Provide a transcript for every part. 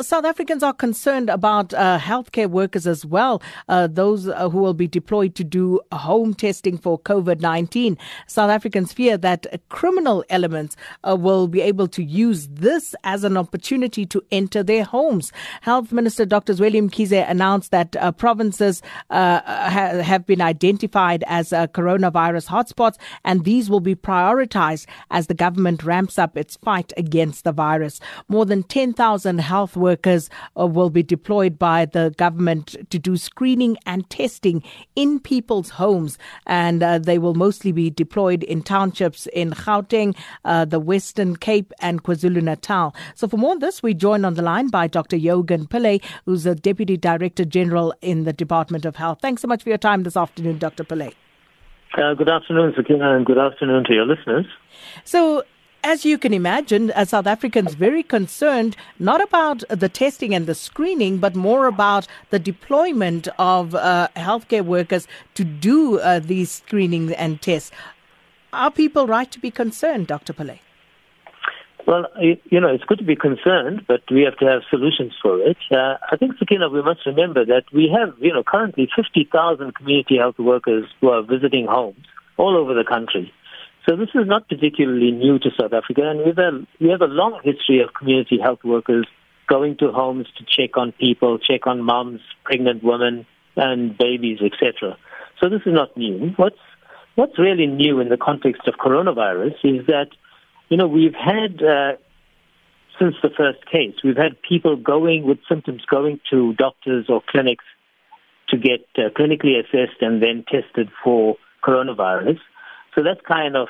South Africans are concerned about uh, healthcare workers as well, uh, those uh, who will be deployed to do home testing for COVID 19. South Africans fear that criminal elements uh, will be able to use this as an opportunity to enter their homes. Health Minister Dr. William Mkhize announced that uh, provinces uh, ha- have been identified as coronavirus hotspots, and these will be prioritized as the government ramps up its fight against the virus. More than 10,000 health workers uh, will be deployed by the government to do screening and testing in people's homes. And uh, they will mostly be deployed in townships in Gauteng, uh, the Western Cape, and KwaZulu Natal. So, for more on this, we join on the line by Dr. Yogan Pillay, who's the Deputy Director General in the Department of Health. Thanks so much for your time this afternoon, Dr. Pillay. Uh, good afternoon, Sakina, and good afternoon to your listeners. So, as you can imagine, as South Africans very concerned not about the testing and the screening, but more about the deployment of uh, healthcare workers to do uh, these screenings and tests. Are people right to be concerned, Dr. Pillay? Well, you know, it's good to be concerned, but we have to have solutions for it. Uh, I think, Sakina, we must remember that we have, you know, currently 50,000 community health workers who are visiting homes all over the country. So this is not particularly new to South Africa, and we have a, we have a long history of community health workers going to homes to check on people, check on moms, pregnant women, and babies, etc. So this is not new. What's what's really new in the context of coronavirus is that you know we've had uh, since the first case, we've had people going with symptoms going to doctors or clinics to get uh, clinically assessed and then tested for coronavirus. So that kind of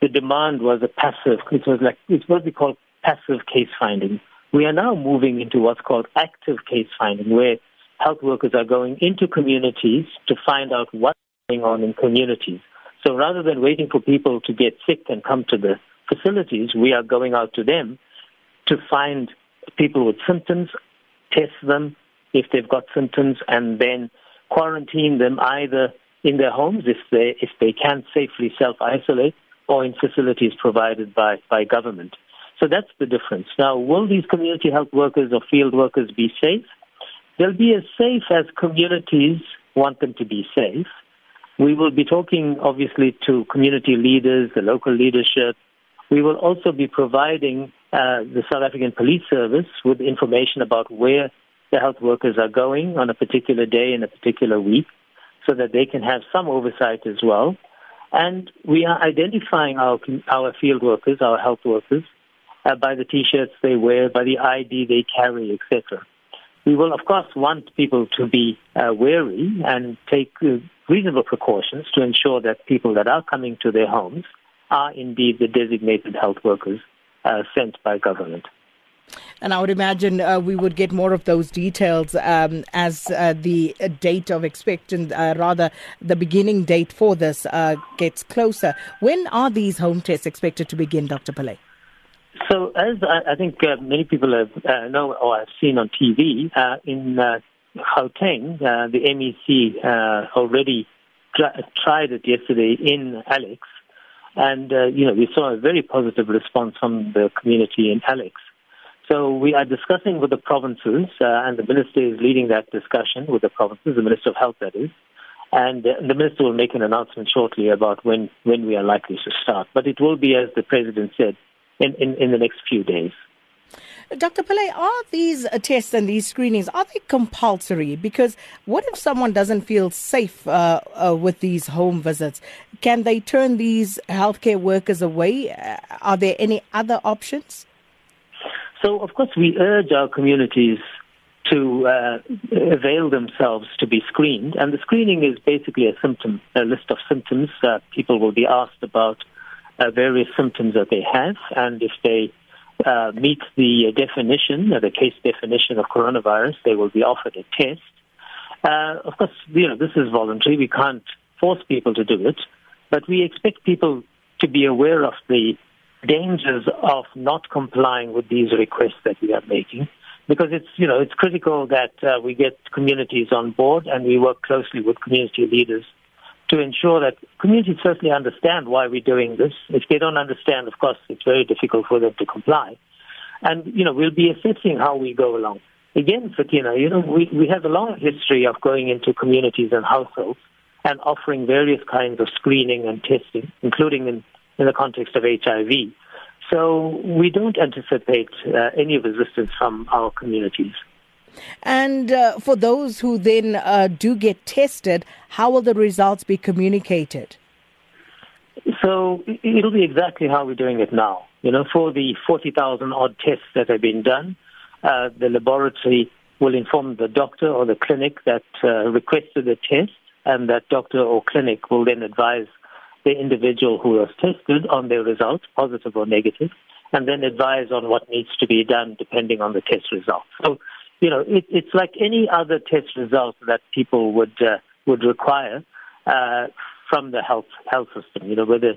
the demand was a passive. It was like it's what we call passive case finding. We are now moving into what's called active case finding, where health workers are going into communities to find out what's going on in communities. So rather than waiting for people to get sick and come to the facilities, we are going out to them to find people with symptoms, test them if they've got symptoms, and then quarantine them either in their homes if they if they can safely self isolate or in facilities provided by, by government. So that's the difference. Now, will these community health workers or field workers be safe? They'll be as safe as communities want them to be safe. We will be talking, obviously, to community leaders, the local leadership. We will also be providing uh, the South African Police Service with information about where the health workers are going on a particular day in a particular week so that they can have some oversight as well. And we are identifying our, our field workers, our health workers, uh, by the T-shirts they wear, by the ID they carry, etc. We will, of course, want people to be uh, wary and take uh, reasonable precautions to ensure that people that are coming to their homes are indeed the designated health workers uh, sent by government. And I would imagine uh, we would get more of those details um, as uh, the date of expectant, uh, rather the beginning date for this uh, gets closer. When are these home tests expected to begin, Dr. Pillay? So, as I, I think uh, many people have uh, know or have seen on TV, in Gauteng, the MEC already tra- tried it yesterday in Alex. And, you know, we saw a very positive response from the community in Alex. So we are discussing with the provinces, uh, and the minister is leading that discussion with the provinces, the Minister of Health, that is. And uh, the minister will make an announcement shortly about when, when we are likely to start. But it will be, as the president said, in, in, in the next few days. Dr. Pillay, are these tests and these screenings are they compulsory? Because what if someone doesn't feel safe uh, uh, with these home visits? Can they turn these healthcare workers away? Uh, are there any other options? So, of course, we urge our communities to uh, avail themselves to be screened. And the screening is basically a symptom, a list of symptoms. Uh, people will be asked about uh, various symptoms that they have. And if they uh, meet the definition, uh, the case definition of coronavirus, they will be offered a test. Uh, of course, you know, this is voluntary. We can't force people to do it. But we expect people to be aware of the dangers of not complying with these requests that we are making because it's you know it's critical that uh, we get communities on board and we work closely with community leaders to ensure that communities certainly understand why we're doing this. If they don't understand, of course, it's very difficult for them to comply. And, you know, we'll be assessing how we go along. Again, Sakina, you know, we, we have a long history of going into communities and households and offering various kinds of screening and testing, including in, in the context of HIV. So we don't anticipate uh, any resistance from our communities. And uh, for those who then uh, do get tested, how will the results be communicated? So it'll be exactly how we're doing it now. You know, for the 40,000 odd tests that have been done, uh, the laboratory will inform the doctor or the clinic that uh, requested the test, and that doctor or clinic will then advise the individual who was tested on their results, positive or negative, and then advise on what needs to be done depending on the test results. So, you know, it, it's like any other test result that people would uh, would require uh, from the health health system. You know, whether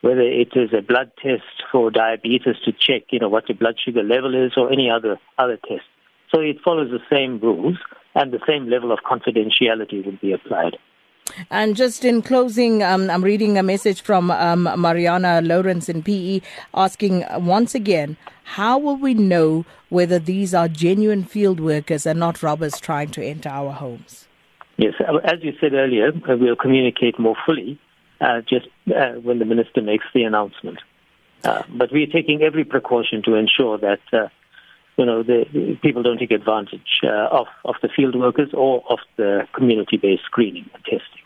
whether it is a blood test for diabetes to check, you know, what your blood sugar level is, or any other other test. So it follows the same rules, and the same level of confidentiality will be applied. And just in closing, um, I'm reading a message from um, Mariana Lawrence in PE asking once again, how will we know whether these are genuine field workers and not robbers trying to enter our homes? Yes, uh, as you said earlier, uh, we'll communicate more fully uh, just uh, when the minister makes the announcement. Uh, but we're taking every precaution to ensure that uh, you know the, the, people don't take advantage of of the field workers or of the community-based screening and testing.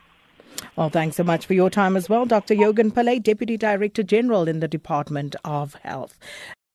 Well, thanks so much for your time as well, Dr. Yogan Pillay, Deputy Director General in the Department of Health.